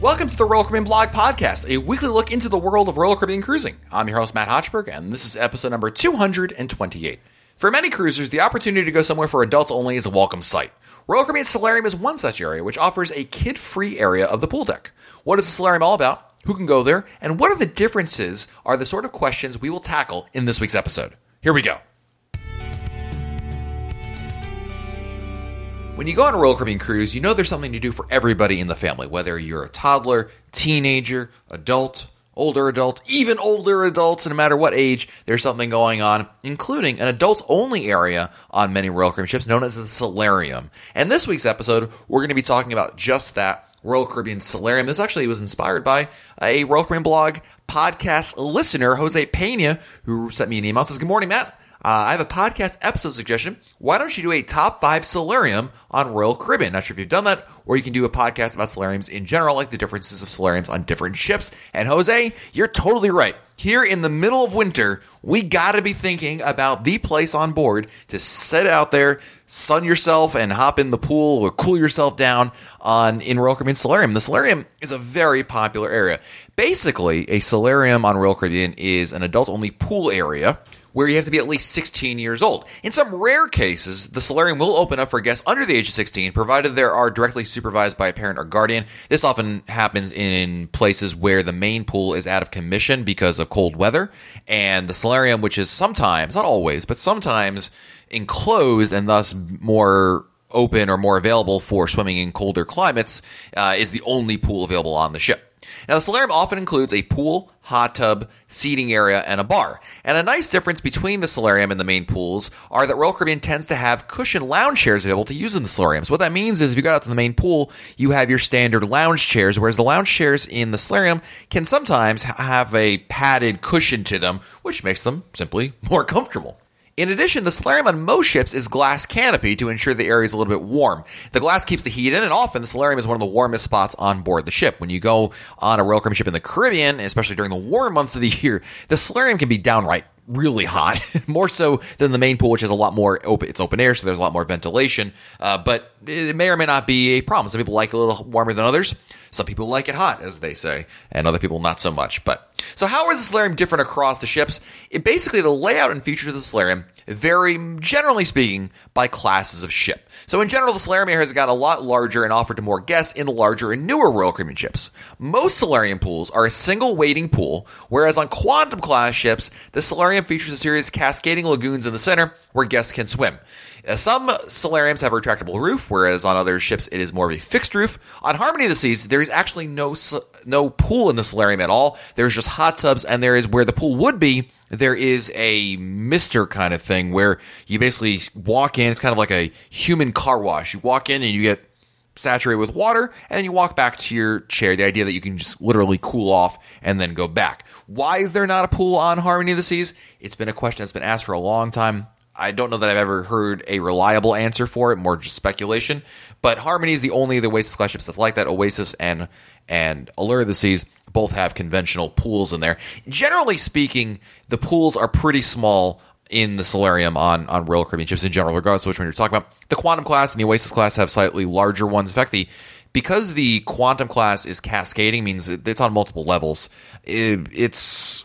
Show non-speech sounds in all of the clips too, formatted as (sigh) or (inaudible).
Welcome to the Royal Caribbean Blog Podcast, a weekly look into the world of Royal Caribbean cruising. I'm your host, Matt Hochberg, and this is episode number 228. For many cruisers, the opportunity to go somewhere for adults only is a welcome sight. Royal Caribbean Solarium is one such area, which offers a kid free area of the pool deck. What is the Solarium all about? Who can go there? And what are the differences? Are the sort of questions we will tackle in this week's episode. Here we go. When you go on a Royal Caribbean cruise, you know there's something to do for everybody in the family, whether you're a toddler, teenager, adult, older adult, even older adults, no matter what age, there's something going on, including an adults only area on many Royal Caribbean ships known as the Solarium. And this week's episode, we're going to be talking about just that Royal Caribbean Solarium. This actually was inspired by a Royal Caribbean blog podcast listener, Jose Pena, who sent me an email. Says, Good morning, Matt. Uh, I have a podcast episode suggestion. Why don't you do a top five solarium on Royal Caribbean? Not sure if you've done that, or you can do a podcast about solariums in general, like the differences of solariums on different ships. And Jose, you're totally right. Here in the middle of winter, we gotta be thinking about the place on board to sit out there, sun yourself, and hop in the pool or cool yourself down on in Royal Caribbean Solarium. The Solarium is a very popular area. Basically, a solarium on Royal Caribbean is an adult only pool area where you have to be at least 16 years old. In some rare cases, the solarium will open up for guests under the age of 16, provided they are directly supervised by a parent or guardian. This often happens in places where the main pool is out of commission because of cold weather, and the solarium, which is sometimes, not always, but sometimes enclosed and thus more open or more available for swimming in colder climates, uh, is the only pool available on the ship. Now, the solarium often includes a pool, hot tub, seating area, and a bar. And a nice difference between the solarium and the main pools are that Royal Caribbean tends to have cushion lounge chairs available to use in the solarium. So What that means is if you go out to the main pool, you have your standard lounge chairs, whereas the lounge chairs in the solarium can sometimes have a padded cushion to them, which makes them simply more comfortable. In addition, the solarium on most ships is glass canopy to ensure the area is a little bit warm. The glass keeps the heat in, and often the solarium is one of the warmest spots on board the ship. When you go on a Royal Caribbean ship in the Caribbean, especially during the warm months of the (laughs) year, the solarium can be downright really hot, (laughs) more so than the main pool, which has a lot more open. It's open air, so there's a lot more ventilation. Uh, but it may or may not be a problem. Some people like it a little warmer than others. Some people like it hot, as they say, and other people not so much. But so, how is the solarium different across the ships? It basically the layout and features of the solarium vary, generally speaking, by classes of ship. So, in general, the solarium area has got a lot larger and offered to more guests in larger and newer Royal Caribbean ships. Most solarium pools are a single wading pool, whereas on Quantum class ships, the solarium features a series of cascading lagoons in the center where guests can swim. Uh, some solariums have a retractable roof, whereas on other ships it is more of a fixed roof. On Harmony of the Seas, there is actually no no pool in the solarium at all. There's just hot tubs, and there is where the pool would be. There is a mister kind of thing where you basically walk in. It's kind of like a human car wash. You walk in and you get saturated with water, and then you walk back to your chair. The idea that you can just literally cool off and then go back. Why is there not a pool on Harmony of the Seas? It's been a question that's been asked for a long time. I don't know that I've ever heard a reliable answer for it, more just speculation. But Harmony is the only of the Oasis class ships that's like that. Oasis and and Allure of the Seas both have conventional pools in there. Generally speaking, the pools are pretty small in the Solarium on, on Royal Caribbean ships in general, regardless of which one you're talking about. The Quantum class and the Oasis class have slightly larger ones. In fact, the because the Quantum class is cascading, means it's on multiple levels. It, it's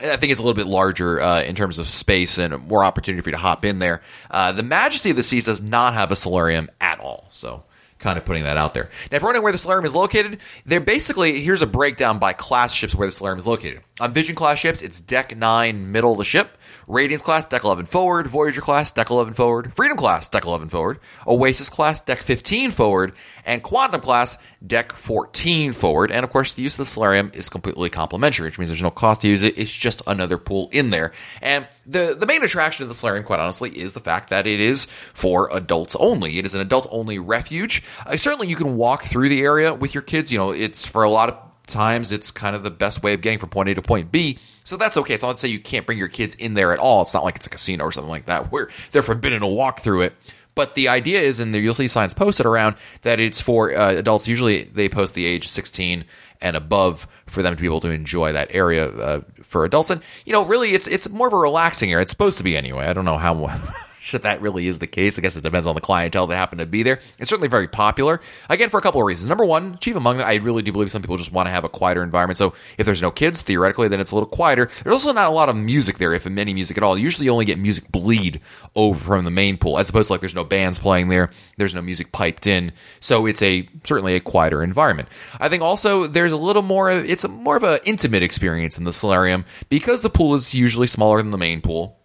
I think it's a little bit larger uh, in terms of space and more opportunity for you to hop in there. Uh, the Majesty of the Seas does not have a solarium at all, so kind of putting that out there. Now, if you're where the solarium is located, they're basically here's a breakdown by class ships where the solarium is located. On Vision class ships, it's deck nine, middle of the ship. Radiance class, deck 11 forward. Voyager class, deck 11 forward. Freedom class, deck 11 forward. Oasis class, deck 15 forward. And Quantum class, deck 14 forward. And of course, the use of the Solarium is completely complimentary, which means there's no cost to use it. It's just another pool in there. And the, the main attraction of the Solarium, quite honestly, is the fact that it is for adults only. It is an adults only refuge. Uh, certainly, you can walk through the area with your kids. You know, it's for a lot of times it's kind of the best way of getting from point A to point B. So that's okay. Not to say you can't bring your kids in there at all. It's not like it's a casino or something like that where they're forbidden to walk through it. But the idea is, and you'll see signs posted around that it's for uh, adults. Usually, they post the age 16 and above for them to be able to enjoy that area uh, for adults. And you know, really, it's it's more of a relaxing area. It's supposed to be anyway. I don't know how (laughs) much that really is the case. I guess it depends on the clientele that happen to be there. It's certainly very popular. Again, for a couple of reasons. Number one, chief among them, I really do believe some people just want to have a quieter environment. So if there's no kids, theoretically, then it's a little quieter. There's also not a lot of music there, if any music at all. You usually only get music bleed over from the main pool, as opposed to like there's no bands playing there, there's no music piped in. So it's a certainly a quieter environment. I think also there's a little more. It's more of an intimate experience in the solarium because the pool is usually smaller than the main pool,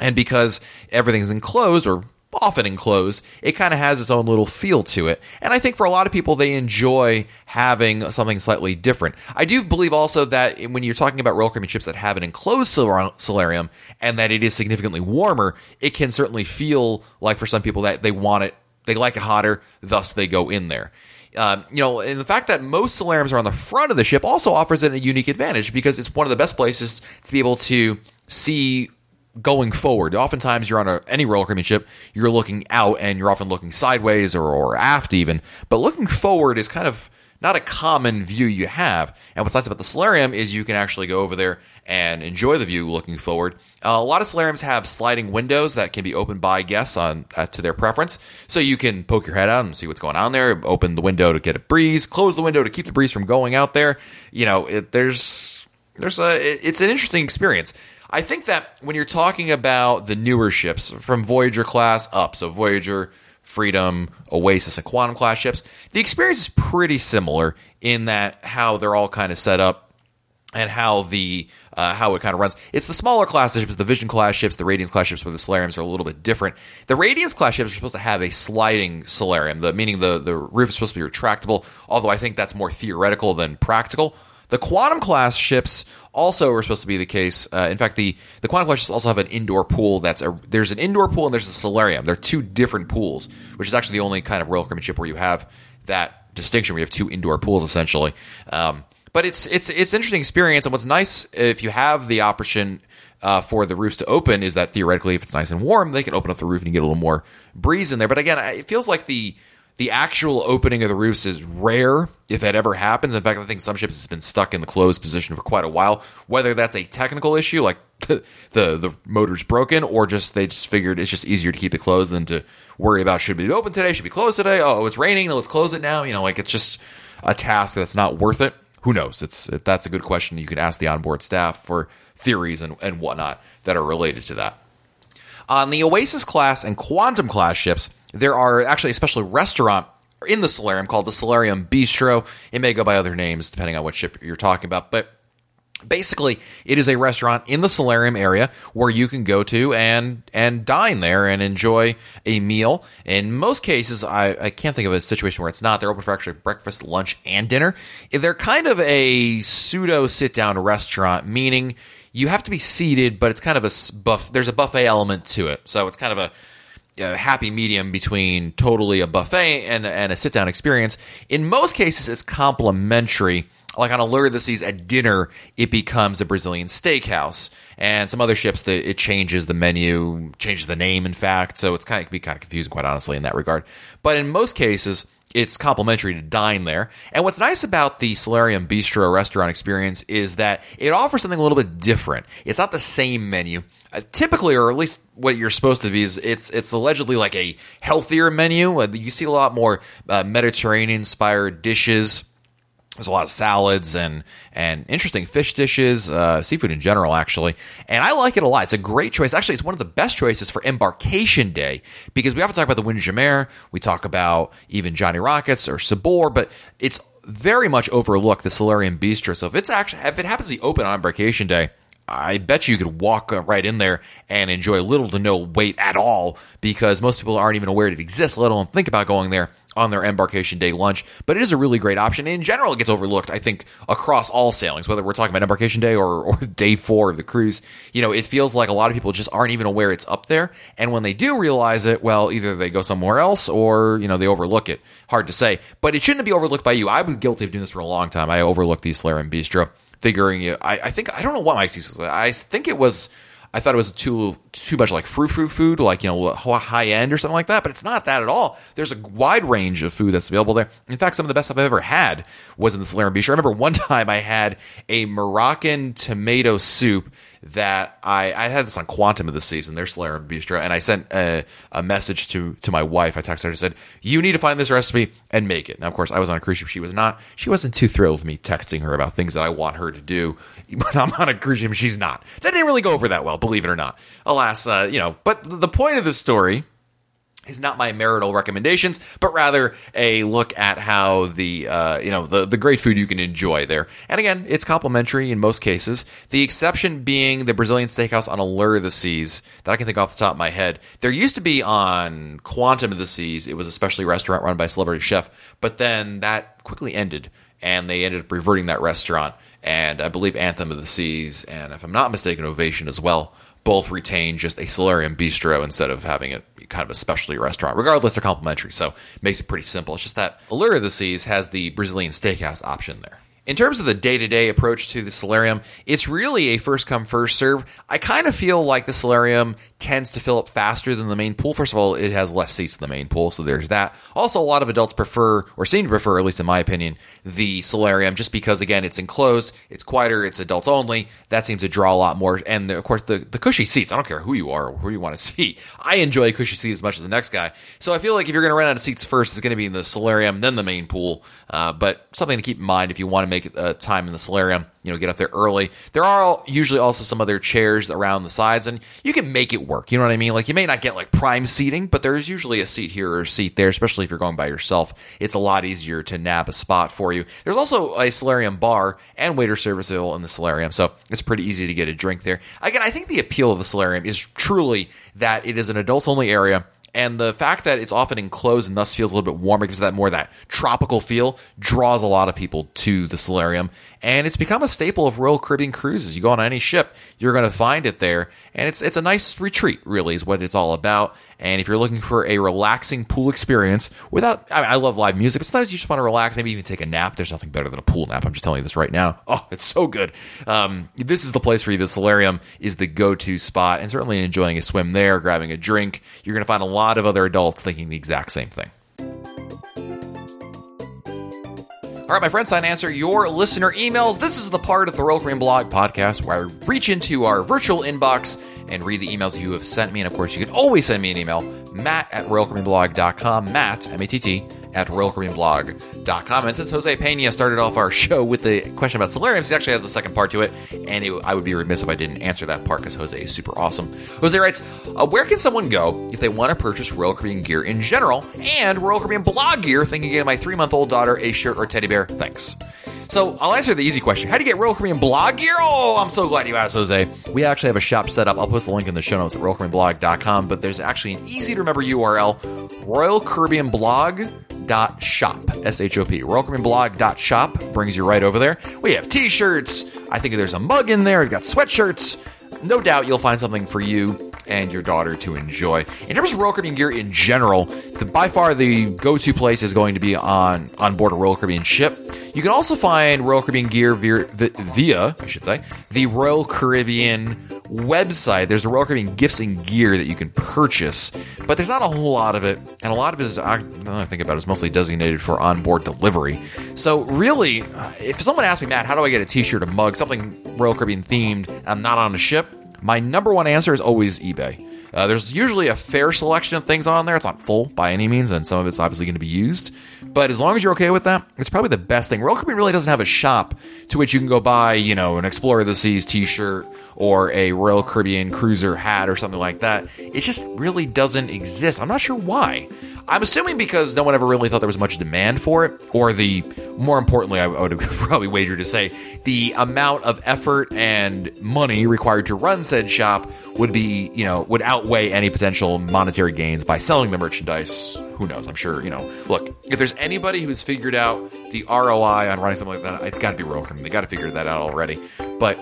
and because everything's enclosed or often enclosed, it kind of has its own little feel to it. And I think for a lot of people, they enjoy having something slightly different. I do believe also that when you're talking about roller ships that have an enclosed solarium and that it is significantly warmer, it can certainly feel like for some people that they want it, they like it hotter, thus they go in there. Um, you know, and the fact that most solariums are on the front of the ship also offers it a unique advantage because it's one of the best places to be able to see going forward. Oftentimes, you're on a, any roller coaster ship, you're looking out and you're often looking sideways or, or aft even. But looking forward is kind of not a common view you have. And what's nice about the solarium is you can actually go over there and enjoy the view looking forward. Uh, a lot of solariums have sliding windows that can be opened by guests on uh, to their preference, so you can poke your head out and see what's going on there. Open the window to get a breeze, close the window to keep the breeze from going out there. You know, it, there's there's a it, it's an interesting experience. I think that when you're talking about the newer ships from Voyager class up, so Voyager, Freedom, Oasis, and Quantum class ships, the experience is pretty similar in that how they're all kind of set up and how the uh, how it kind of runs. It's the smaller class ships, the Vision class ships, the Radiance class ships, where the solariums are a little bit different. The Radiance class ships are supposed to have a sliding solarium, the, meaning the, the roof is supposed to be retractable, although I think that's more theoretical than practical. The Quantum class ships also are supposed to be the case. Uh, in fact, the the quantum class ships also have an indoor pool. That's a there's an indoor pool and there's a solarium. They're two different pools, which is actually the only kind of royal crewmanship where you have that distinction. We have two indoor pools essentially. Um, but it's it's it's interesting experience. And what's nice if you have the option uh, for the roofs to open is that theoretically, if it's nice and warm, they can open up the roof and you get a little more breeze in there. But again, it feels like the the actual opening of the roofs is rare if it ever happens. In fact, I think some ships has been stuck in the closed position for quite a while. Whether that's a technical issue, like (laughs) the the, the motor's broken, or just they just figured it's just easier to keep it closed than to worry about should be open today, should be closed today. Oh, it's raining, let's close it now. You know, like it's just a task that's not worth it. Who knows? It's that's a good question. You can ask the onboard staff for theories and, and whatnot that are related to that. On the Oasis class and Quantum class ships, there are actually a special restaurant in the solarium called the Solarium Bistro. It may go by other names depending on what ship you're talking about, but basically it is a restaurant in the solarium area where you can go to and and dine there and enjoy a meal. In most cases I, I can't think of a situation where it's not. They're open for actually breakfast lunch and dinner. They're kind of a pseudo sit down restaurant meaning you have to be seated but it's kind of a buff there's a buffet element to it. So it's kind of a a happy medium between totally a buffet and, and a sit down experience. In most cases, it's complimentary. Like on Allure of the Seas at dinner, it becomes a Brazilian steakhouse. And some other ships, the, it changes the menu, changes the name, in fact. So it's kind of, it can be kind of confusing, quite honestly, in that regard. But in most cases, it's complimentary to dine there. And what's nice about the Solarium Bistro restaurant experience is that it offers something a little bit different. It's not the same menu uh, typically, or at least what you're supposed to be, is it's it's allegedly like a healthier menu. Uh, you see a lot more uh, Mediterranean inspired dishes. There's a lot of salads and and interesting fish dishes, uh, seafood in general, actually. And I like it a lot. It's a great choice. Actually, it's one of the best choices for embarkation day because we often talk about the Windjammer, we talk about even Johnny Rockets or Sabor, but it's very much overlooked the Solarium Bistro. So if it's actually if it happens to be open on embarkation day, I bet you could walk uh, right in there and enjoy little to no wait at all because most people aren't even aware it exists, let alone think about going there on their embarkation day lunch. But it is a really great option. And In general, it gets overlooked, I think, across all sailings, whether we're talking about embarkation day or, (laughs) or day four of the cruise. You know, it feels like a lot of people just aren't even aware it's up there. And when they do realize it, well, either they go somewhere else or, you know, they overlook it. Hard to say. But it shouldn't be overlooked by you. I've been guilty of doing this for a long time. I overlooked the Solarium Bistro figuring it. I, I think I don't know what my excuse was. I think it was. I thought it was too too much like frou frou food, like you know high end or something like that. But it's not that at all. There's a wide range of food that's available there. In fact, some of the best I've ever had was in the Solarium Beach. I remember one (laughs) time I had a Moroccan tomato soup that I, I had this on Quantum of the season, their Solarium Bistro, and I sent a, a message to, to my wife. I texted her and said, You need to find this recipe and make it. Now, of course, I was on a cruise ship. She was not. She wasn't too thrilled with me texting her about things that I want her to do. (laughs) But I'm on a cruise ship, she's not. That didn't really go over that well, believe it or not. Alas, uh, you know, but the point of the story is not my marital recommendations, but rather a look at how the uh, you know the the great food you can enjoy there. And again, it's complimentary in most cases. The exception being the Brazilian steakhouse on Allure of the Seas that I can think off the top of my head. There used to be on Quantum of the Seas. It was a specialty restaurant run by a celebrity chef, but then that quickly ended, and they ended up reverting that restaurant. And I believe Anthem of the Seas, and if I'm not mistaken, Ovation as well both retain just a solarium bistro instead of having it kind of a specialty restaurant. Regardless, they're complimentary, so it makes it pretty simple. It's just that Allure of the Seas has the Brazilian steakhouse option there. In terms of the day to day approach to the solarium, it's really a first come, first serve. I kind of feel like the solarium tends to fill up faster than the main pool. First of all, it has less seats than the main pool, so there's that. Also, a lot of adults prefer, or seem to prefer, at least in my opinion, the solarium just because, again, it's enclosed, it's quieter, it's adults only. That seems to draw a lot more. And of course, the, the cushy seats, I don't care who you are or who you want to (laughs) see. I enjoy cushy seats as much as the next guy. So I feel like if you're going to run out of seats first, it's going to be in the solarium, then the main pool. Uh, but something to keep in mind if you want to make time in the solarium you know, get up there early. There are usually also some other chairs around the sides, and you can make it work. You know what I mean? Like, you may not get like prime seating, but there's usually a seat here or a seat there, especially if you're going by yourself. It's a lot easier to nab a spot for you. There's also a solarium bar and waiter service available in the solarium, so it's pretty easy to get a drink there. Again, I think the appeal of the solarium is truly that it is an adults only area and the fact that it's often enclosed and thus feels a little bit warmer gives that more that tropical feel draws a lot of people to the solarium. And it's become a staple of royal caribbean cruises. You go on any ship you're going to find it there and it's it's a nice retreat really is what it's all about and if you're looking for a relaxing pool experience without, I, mean, I love live music, but sometimes you just want to relax, maybe even take a nap. There's nothing better than a pool nap. I'm just telling you this right now. (laughs) Oh, it's so good. Um, this is the place for you. The solarium is the go-to spot, and certainly enjoying a swim there, grabbing a drink. You're going to find a lot of other adults thinking the exact same thing. All right, my friends, time to answer your listener emails. This is the part of the Royal Caribbean Blog podcast where I reach into our virtual inbox and read the emails you have sent me. And of course, you can always send me an email, matt at royalcaribbeanblog.com, matt, M-A-T-T, at And since Jose Pena started off our (laughs) show with the question about solariums, he actually has a second part to it, and it, I would be remiss if I didn't answer that part because Jose is super awesome. Jose writes, uh, where can someone go if they want to purchase Royal Caribbean gear in general and Royal Caribbean blog gear, thinking of my three-month-old daughter a shirt or teddy bear? Thanks. So I'll answer the easy question. How do you get Royal Caribbean blog gear? Oh, I'm so glad you asked, Jose. We actually have a shop set up. I'll post the link in the show notes at royalcaribbeanblog.com, but there's actually an easy to remember URL, royalcaribbeanblog.shop, S-H-O-P. Royalcaribbeanblog.shop brings you right over there. We have t-shirts. I think there's a mug in there. We've got sweatshirts. No doubt you'll find something for you and your daughter to enjoy. In terms of Royal Caribbean gear in general, the, by far the go-to place is going to be on on board a Royal Caribbean ship. You can also find Royal Caribbean gear via, via I should say, the Royal Caribbean website. There's a Royal Caribbean gifts and gear that you can purchase, but there's not a whole lot of it, and a lot of it is, I, I think about it, is mostly designated for onboard delivery. So really, uh, if someone asks me, Matt, how do I get a T-shirt, a mug, something Royal Caribbean themed, I'm not on a ship, my number one answer is always eBay. Uh, there's usually a fair selection of things on there. It's not full by any means, and some of it's obviously going to be used. But as long as you're okay with that, it's probably the best thing. Royal Caribbean really doesn't have a shop to which you can go buy, you know, an Explorer of the Seas t-shirt or a Royal Caribbean cruiser hat or something like that. It just really doesn't exist. I'm not sure why. I'm assuming because no one ever really thought there was much demand for it, or the more importantly, I would (laughs) probably wager to say the amount of effort and money required to run said shop would be, you know, would outweigh any potential monetary gains by selling the merchandise. Who knows? I'm sure, you know, look, if there's anybody who's figured out the ROI on running something like that, it's got to be Caribbean. They got to figure that out already. But,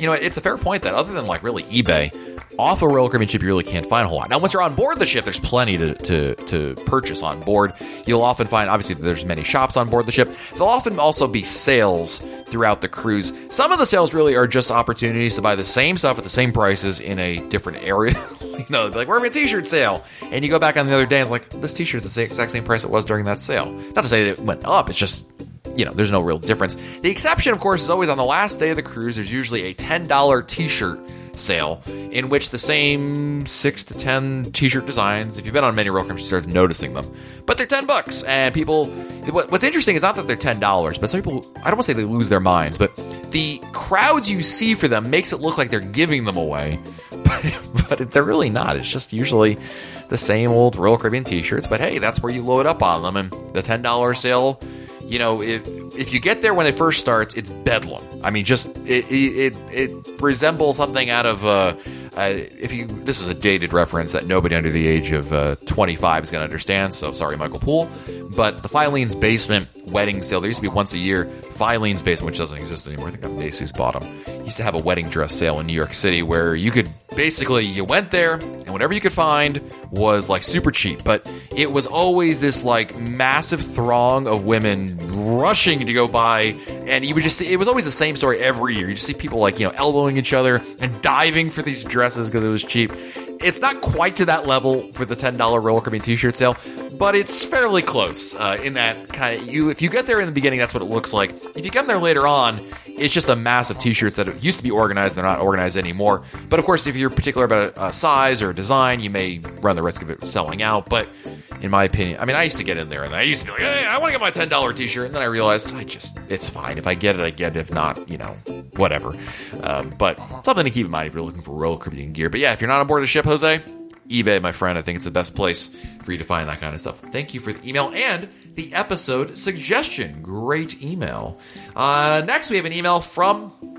you know, it's a fair point that other than like really eBay, off a Royal Caribbean ship, you really can't find a whole lot. Now, once you're on board the ship, there's plenty to, to, to purchase on board. You'll often find, obviously, there's many shops on board the ship. There'll often also be sales throughout the cruise. Some of the sales really are just opportunities to buy the same stuff at the same prices in a different area. (laughs) you know, like, we're having a t-shirt sale. And you go back on the other day and it's like, this t-shirt's the exact same price it was during that sale. Not to say that it went up, it's just you know, there's no real difference. The exception, of course, is always on the last day of the cruise. There's usually a ten dollar T-shirt sale in which the same six to ten t-shirt designs if you've been on many roll you start noticing them. But they're 10 bucks and people what's interesting is not that they're 10 dollars but some people i don't want to say they lose their minds but the crowds you see for them makes it look like they're giving them away (laughs) but, but they're really not. It's just usually the same old royal caribbean t-shirts but hey that's where you load up on them and the $10 sale you know, if if you get there when it first starts, it's bedlam. I mean, just it it, it resembles something out of uh, uh, if you this is a dated reference that nobody under the age of uh, 25 is going to understand. So sorry, Michael Poole. But the Filene's Basement wedding sale. There used to be once a year. Filene's Basement, which doesn't exist anymore. I think Macy's bought them. Used to have a wedding dress sale in New York City where you could basically you went there and whatever you could find was like super cheap. But it was always this like massive throng of women rushing to go buy, and you would just see it was always the same story every year. You just see people like you know elbowing each other and diving for these dresses because it was cheap. It's not quite to that level for the ten dollar Royal Caribbean T-shirt sale, but it's fairly close uh, in that kind of you. If you get there in the beginning, that's what it looks like. If you come there later on, it's just a mass of T-shirts that used to be organized. They're not organized anymore. But of course, if you're particular about a, a size or a design, you may run the risk of it selling out. But in my opinion, I mean, I used to get in there and I used to be like, hey, I want to get my ten dollar T-shirt, and then I realized I just it's fine if I get it, I get it. If not, you know, whatever. Um, but something to keep in mind if you're looking for Royal Caribbean gear. But yeah, if you're not on board the ship, Jose, eBay, my friend. I think it's the best place for you to find that kind of stuff. Thank you for the email and the episode suggestion. Great email. Uh, next, we have an email from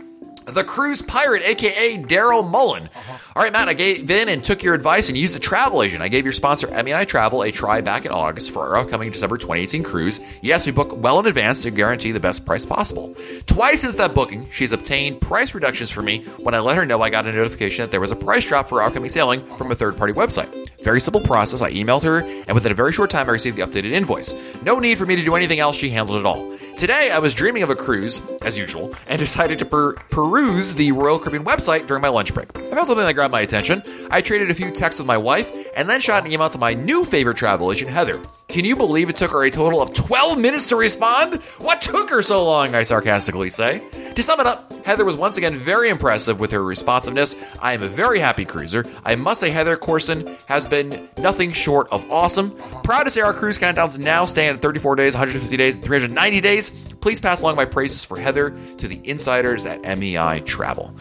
the cruise pirate, aka Daryl Mullen. Uh-huh. All right, Matt, I gave in and took your advice and used a travel agent. I gave your sponsor, MEI Travel, a try back in August for our upcoming December 2018 cruise. Yes, we book well in advance to guarantee the best price possible. Twice since that booking, she's obtained price reductions for me when I let her know I got a notification that there was a price drop for our upcoming sailing from a third party website. Very simple process. I emailed her, and within a very short time, I received the updated invoice. No need for me to do anything else. She handled it all. Today, I was dreaming of a cruise, as usual, and (laughs) decided to per- peruse the Royal Caribbean website during my lunch break. I found something that grabbed my attention. I traded a few texts with my wife, and then shot an email to my new favorite travel agent, Heather. Can you believe it took her a total of 12 minutes to respond? What took her so long? I sarcastically say. To sum it up, Heather was once again very impressive with her responsiveness. I am a very happy cruiser. I must say, Heather Corson has been nothing short of awesome. Proud to say our cruise countdowns now stand at 34 days, 150 days, 390 days. Please pass along my praises for Heather to the insiders at MEI Travel.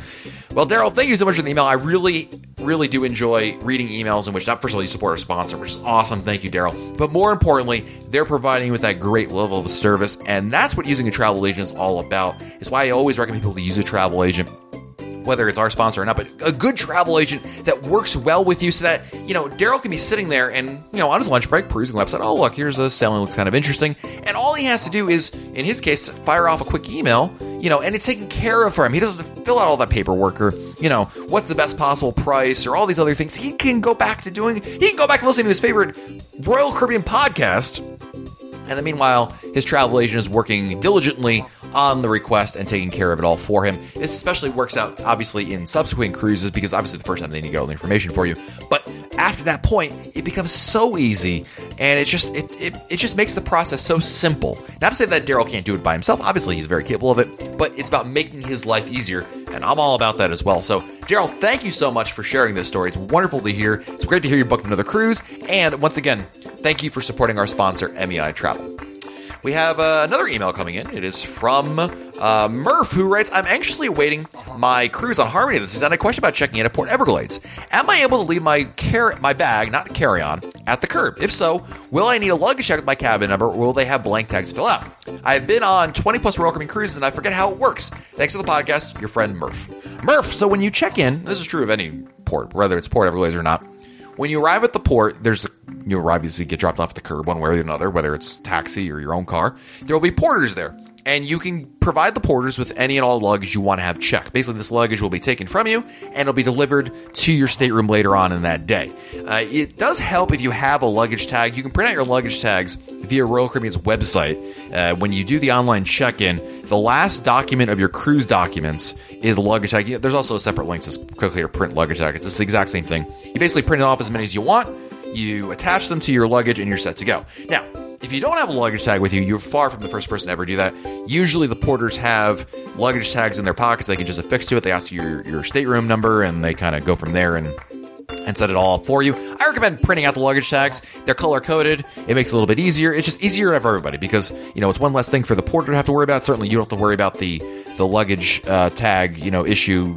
Well, Daryl, thank you so much for the email. I really, really do enjoy reading emails in which, not first of all, you support our sponsor, which is awesome. Thank you, Daryl. But more importantly, they're providing you with that great level of service, and that's what using a travel agent is all about. It's why I always recommend people to use a travel agent whether it's our sponsor or not, but a good travel agent that works well with you so that, you know, Daryl can be sitting there and, you know, on his lunch break, perusing the website. Oh, look, here's a sailing looks kind of interesting. And all he has to do is, in his case, fire off a quick email, you know, and it's taken care of for him. He doesn't have to fill out all that paperwork or, you know, what's the best possible price or all these other things. He can go back to doing, he can go back and listen to his favorite Royal Caribbean podcast. And then meanwhile, his travel agent is working diligently on the request and taking care of it all for him. This especially works out, obviously, in subsequent cruises because obviously the first time they need to get all the information for you. But after that point, it becomes so easy, and it just it, it, it just makes the process so simple. Not to say that Daryl can't do it by himself. Obviously, he's very capable of it, but it's about making his life easier, and I'm all about that as well. So, Daryl, thank you so much for sharing this story. It's wonderful to hear. It's great to hear you booked another cruise, and once again, thank you for supporting our sponsor, MEI Travel. We have uh, another email coming in. It is from uh, Murph, who writes, I'm anxiously awaiting my cruise on Harmony this season. A question about checking in at Port Everglades. Am I able to leave my car- my bag, not carry on, at the curb? If so, will I need a luggage check with my cabin number, or will they have blank tags to fill out? I've been on 20 plus Royal Caribbean cruises, and I forget how it works. Thanks for the podcast, your friend Murph. Murph, so when you check in, this is true of any port, whether it's Port Everglades or not, when you arrive at the port, there's a, you arrive you get dropped off at the curb one way or another, whether it's taxi or your own car. There will be porters there, and you can provide the porters with any and all luggage you want to have checked. Basically, this luggage will be taken from you and it'll be delivered to your stateroom later on in that day. Uh, it does help if you have a luggage tag. You can print out your luggage tags via Royal Caribbean's website. Uh, when you do the online check-in, the last document of your cruise documents is luggage tag. There's also a separate link to quickly to print luggage tag. It's the exact same thing. You basically print it off as many as you want. You attach them to your luggage and you're set to go. Now, if you don't have a luggage tag with you, you're far from the first person to ever do that. Usually, the porters have luggage tags in their pockets; they can just affix to it. They ask you your, your stateroom number, and they kind of go from there and and set it all up for you. I recommend printing out the luggage tags. They're color coded. It makes it a little bit easier. It's just easier for everybody because you know it's one less thing for the porter to have to worry about. Certainly, you don't have to worry about the the luggage uh, tag you know issue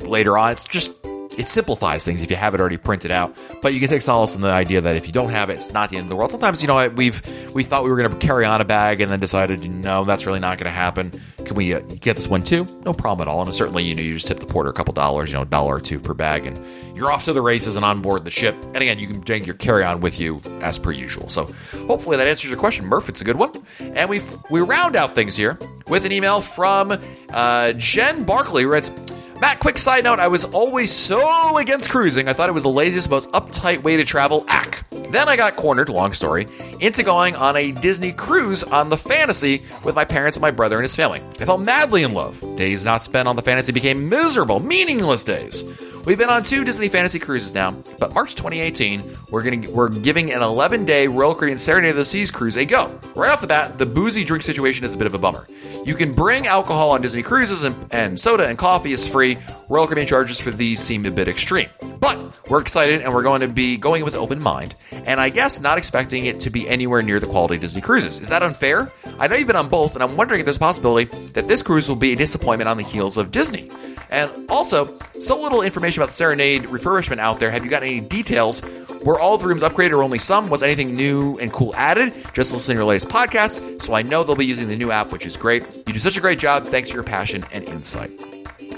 later on. It's just it simplifies things if you have it already printed out. But you can take solace in the idea that if you don't have it, it's not the end of the world. Sometimes, you know, we've we thought we were going to carry on a bag and then decided, no, that's really not going to happen. Can we uh, get this one too? No problem at all. And certainly, you know, you just tip the porter a couple dollars, you know, a dollar or two per bag, and you're off to the races and on board the ship. And again, you can take your carry on with you as per usual. So hopefully that answers your question, Murph. It's a good one. And we we round out things here with an email from uh, Jen Barkley, who writes. Matt, quick side note I was always so against cruising. I thought it was the laziest, most uptight way to travel. Ack. Then I got cornered, long story, into going on a Disney cruise on the Fantasy with my parents and my brother and his family. I fell madly in love. Days not spent on the Fantasy became miserable, meaningless days. We've been on two Disney Fantasy cruises now, but March 2018, we're gonna we're giving an 11 day Royal Caribbean Serenade of the Seas cruise a go. Right off the bat, the boozy drink situation is a bit of a bummer. You can bring alcohol on Disney cruises, and, and soda and coffee is free. Royal Caribbean charges for these seem a bit extreme, but we're excited and we're going to be going with open mind, and I guess not expecting it to be anywhere near the quality of Disney cruises. Is that unfair? I know you've been on both, and I'm wondering if there's a possibility that this cruise will be a disappointment on the heels of Disney. And also, so little information about the Serenade refurbishment out there. Have you got any details? Were all the rooms upgraded or only some? Was anything new and cool added? Just listen to your latest podcast, so I know they'll be using the new app, which is great. You do such a great job. Thanks for your passion and insight.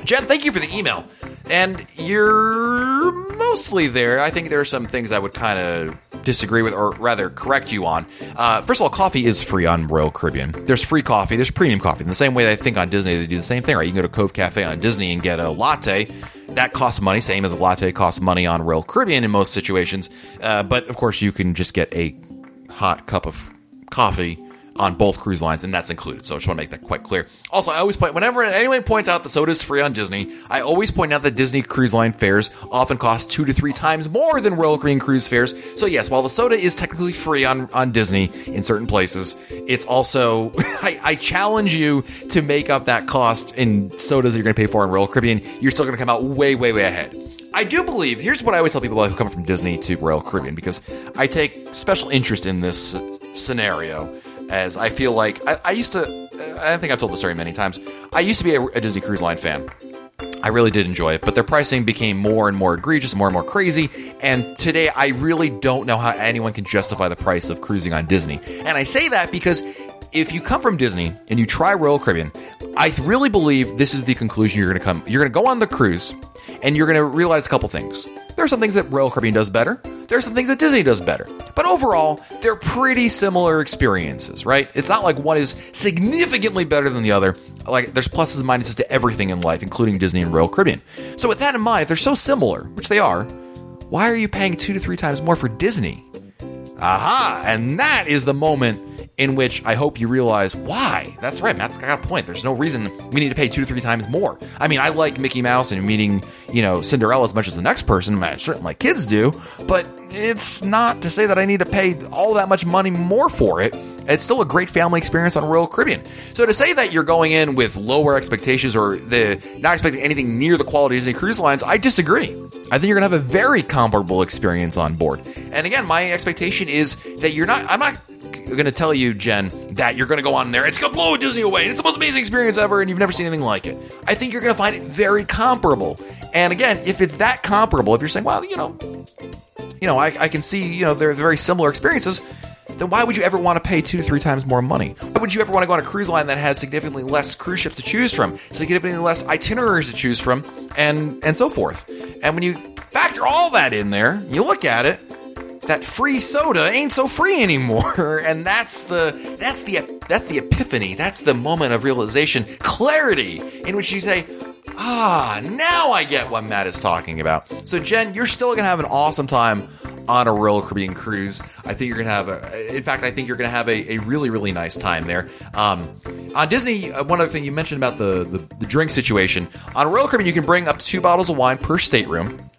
Jen, thank you for the email. And you're mostly there. I think there are some things I would kind of disagree with, or rather correct you on. Uh, first of all, coffee is free on Royal Caribbean. There's free coffee, there's premium coffee. In the same way I think on Disney they do the same thing, right? You can go to Cove Cafe on Disney and get a latte. That costs money, same as a latte costs money on Royal Caribbean in most situations. Uh, but of course, you can just get a hot cup of coffee on both cruise lines, and that's included. So I just want to make that quite clear. Also, I always point whenever anyone points out the soda is free on Disney, I always point out that Disney cruise line fares often cost two to three times more than Royal Caribbean cruise fares. So yes, while the soda is technically free on on Disney in certain places, it's also (laughs) I, I challenge you to make up that cost in sodas that you're going to pay for in Royal Caribbean. You're still going to come out way way way ahead. I do believe. Here's what I always tell people who come from Disney to Royal Caribbean because I take special interest in this scenario as I feel like I, I used to. I think I've told the story many times. I used to be a, a Disney Cruise Line fan. I really did enjoy it, but their pricing became more and more egregious, more and more crazy. And today, I really don't know how anyone can justify the price of cruising on Disney. And I say that because if you come from Disney and you try Royal Caribbean, I really believe this is the conclusion you're going to come. You're going to go on the cruise, and you're going to realize a couple things. There are some things that Royal Caribbean does better. There are some things that Disney does better. But overall, they're pretty similar experiences, right? It's not like one is significantly better than the other. Like there's pluses and minuses to everything in life, including Disney and Royal Caribbean. So with that in mind, if they're so similar, which they are, why are you paying two to three times more for Disney? Aha! And that is the moment in which I hope you realize why. That's right, Matt's got a point. There's no reason we need to pay two to three times more. I mean, I like Mickey Mouse and meeting, you know, Cinderella as much as the next person. I certainly my kids do, but it's not to say that I need to pay all that much money more for it. It's still a great family experience on Royal Caribbean. So to say that you're going in with lower expectations or the not expecting anything near the quality of Disney Cruise Lines, I disagree. I think you're going to have a very comparable experience on board. And again, my expectation is that you're not. I'm not going to tell you, Jen, that you're going to go on there. It's going to blow Disney away. It's the most amazing experience ever, and you've never seen anything like it. I think you're going to find it very comparable. And again, if it's that comparable, if you're saying, well, you know, you know, I, I can see, you know, they're very similar experiences then why would you ever want to pay two to three times more money? Why would you ever want to go on a cruise line that has significantly less cruise ships to choose from, significantly less itineraries to choose from, and and so forth? And when you factor all that in there, you look at it, that free soda ain't so free anymore (laughs) and that's the that's the that's the epiphany that's the moment of realization clarity in which you say ah now i get what matt is talking about so jen you're still gonna have an awesome time on a Royal Caribbean cruise. I think you're gonna have a. In fact, I think you're gonna have a, a really really nice time there. Um, on Disney, uh, one other thing you mentioned about the, the, the drink situation on Royal Caribbean, you can bring up to two bottles of wine per stateroom.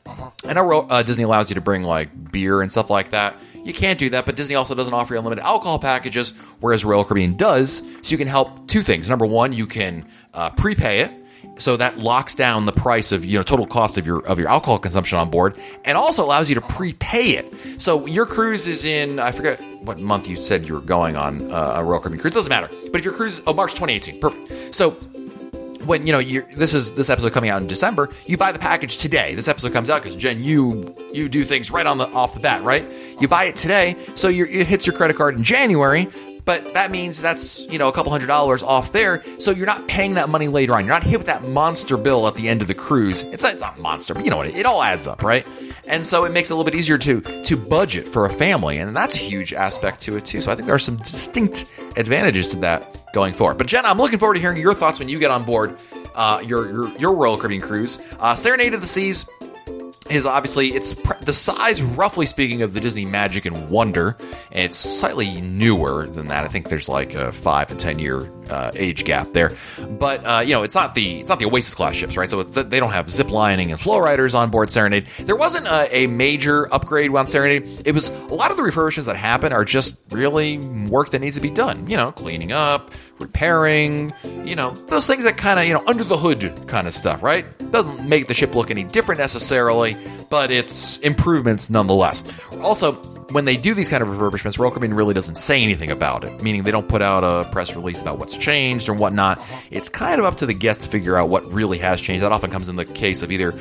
And uh, Disney allows you to bring like beer and stuff like that. You can't do that, but Disney also doesn't offer you unlimited alcohol packages, whereas Royal Caribbean does. So you can help two things. Number one, you can uh, prepay it so that locks down the price of you know total cost of your of your alcohol consumption on board, and also allows you to prepay it. So your cruise is in I forget what month you said you were going on uh, a Royal Caribbean cruise. Doesn't matter. But if your cruise oh March 2018, perfect. So when you know you this is this episode coming out in December, you buy the package today. This episode comes out because Jen, you you do things right on the off the bat, right? You buy it today, so it hits your credit card in January but that means that's you know a couple hundred dollars off there so you're not paying that money later on. You're not hit with that monster bill at the end of the cruise. It's not, it's not monster but you know what it, all adds up right? And so it makes it a little bit easier to to budget for a family and that's a huge aspect to it too. So i think there are some distinct advantages to that going forward. But jenna i'm looking forward to hearing your thoughts when you get on board uh, your, your your royal caribbean cruise. Uh, serenade of the seas is obviously it's the size, roughly speaking, of the Disney Magic and Wonder. It's slightly newer than that. I think there's like a five to ten year uh, age gap there, but uh, you know it's not the it's not the Oasis class ships, right? So they don't have zip lining and flow riders on board Serenade. There wasn't a, a, major upgrade on Serenade. It was a lot of the refurbishments that happen are just really work that needs to be done. You know, cleaning up, repairing, you know, those things that kind of you know under the hood kind of stuff, right? Doesn't make the ship look any different necessarily, but it's improvements nonetheless. Also, when they do these kind of refurbishments, Caribbean really doesn't say anything about it, meaning they don't put out a press release about what's changed or whatnot. It's kind of up to the guest to figure out what really has changed. That often comes in the case of either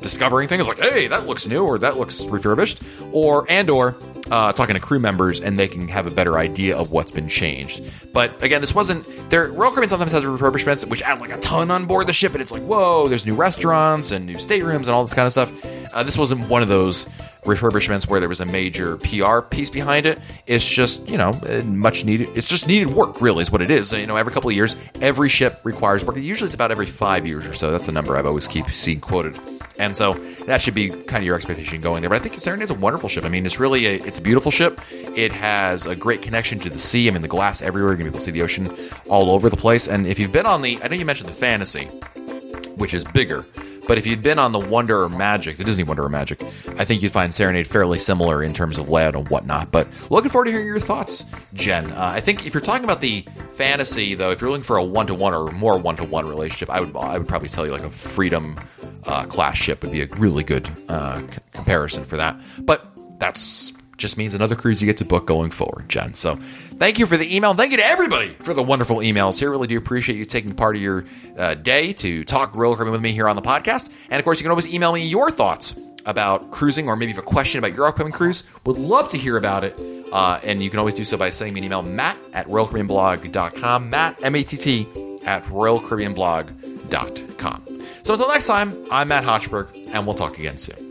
discovering things like, "Hey, that looks new," or "That looks refurbished," or and or uh, talking to crew members and they can have a better idea of what's been changed. But again, this wasn't there. Royal Caribbean sometimes has refurbishments which add like a ton on board the ship, and it's like, whoa, there's new restaurants and new staterooms and all this kind of stuff. Uh, this wasn't one of those refurbishments where there was a major PR piece behind it. It's just, you know, uh, much needed. It's just needed work, really, is what it is. You know, every couple of years, every ship requires work. Usually it's about every five years or so. That's the number I've always keep seeing quoted. And so that should be kind of your expectation going there. But I think Serenade is a wonderful ship. I mean, it's really a, it's a beautiful ship. It has a great connection to the sea. I mean, the glass everywhere. You're going to be able to see the ocean all over the place. And if you've been on the, I know you mentioned the Fantasy, which is bigger. But if you'd been on the Wonder or Magic, the Disney Wonder or Magic, I think you'd find Serenade fairly similar in terms of layout and whatnot. But looking forward to hearing your thoughts, Jen. Uh, I think if you're talking about the fantasy, though, if you're looking for a one to one or more one to one relationship, I would I would probably tell you like a Freedom uh, class ship would be a really good uh, c- comparison for that. But that's just means another cruise you get to book going forward, Jen. So thank you for the email. Thank you to everybody for the wonderful emails here. Really do appreciate you taking part of your uh, day to talk Royal Caribbean with me here on the podcast. And of course, you can always email me your thoughts about cruising or maybe you have a question about your upcoming cruise. Would love to hear about it. Uh, and you can always do so by sending me an email, matt at royalcaribbeanblog.com, matt, M-A-T-T, at royalcaribbeanblog.com. So until next time, I'm Matt Hochberg, and we'll talk again soon.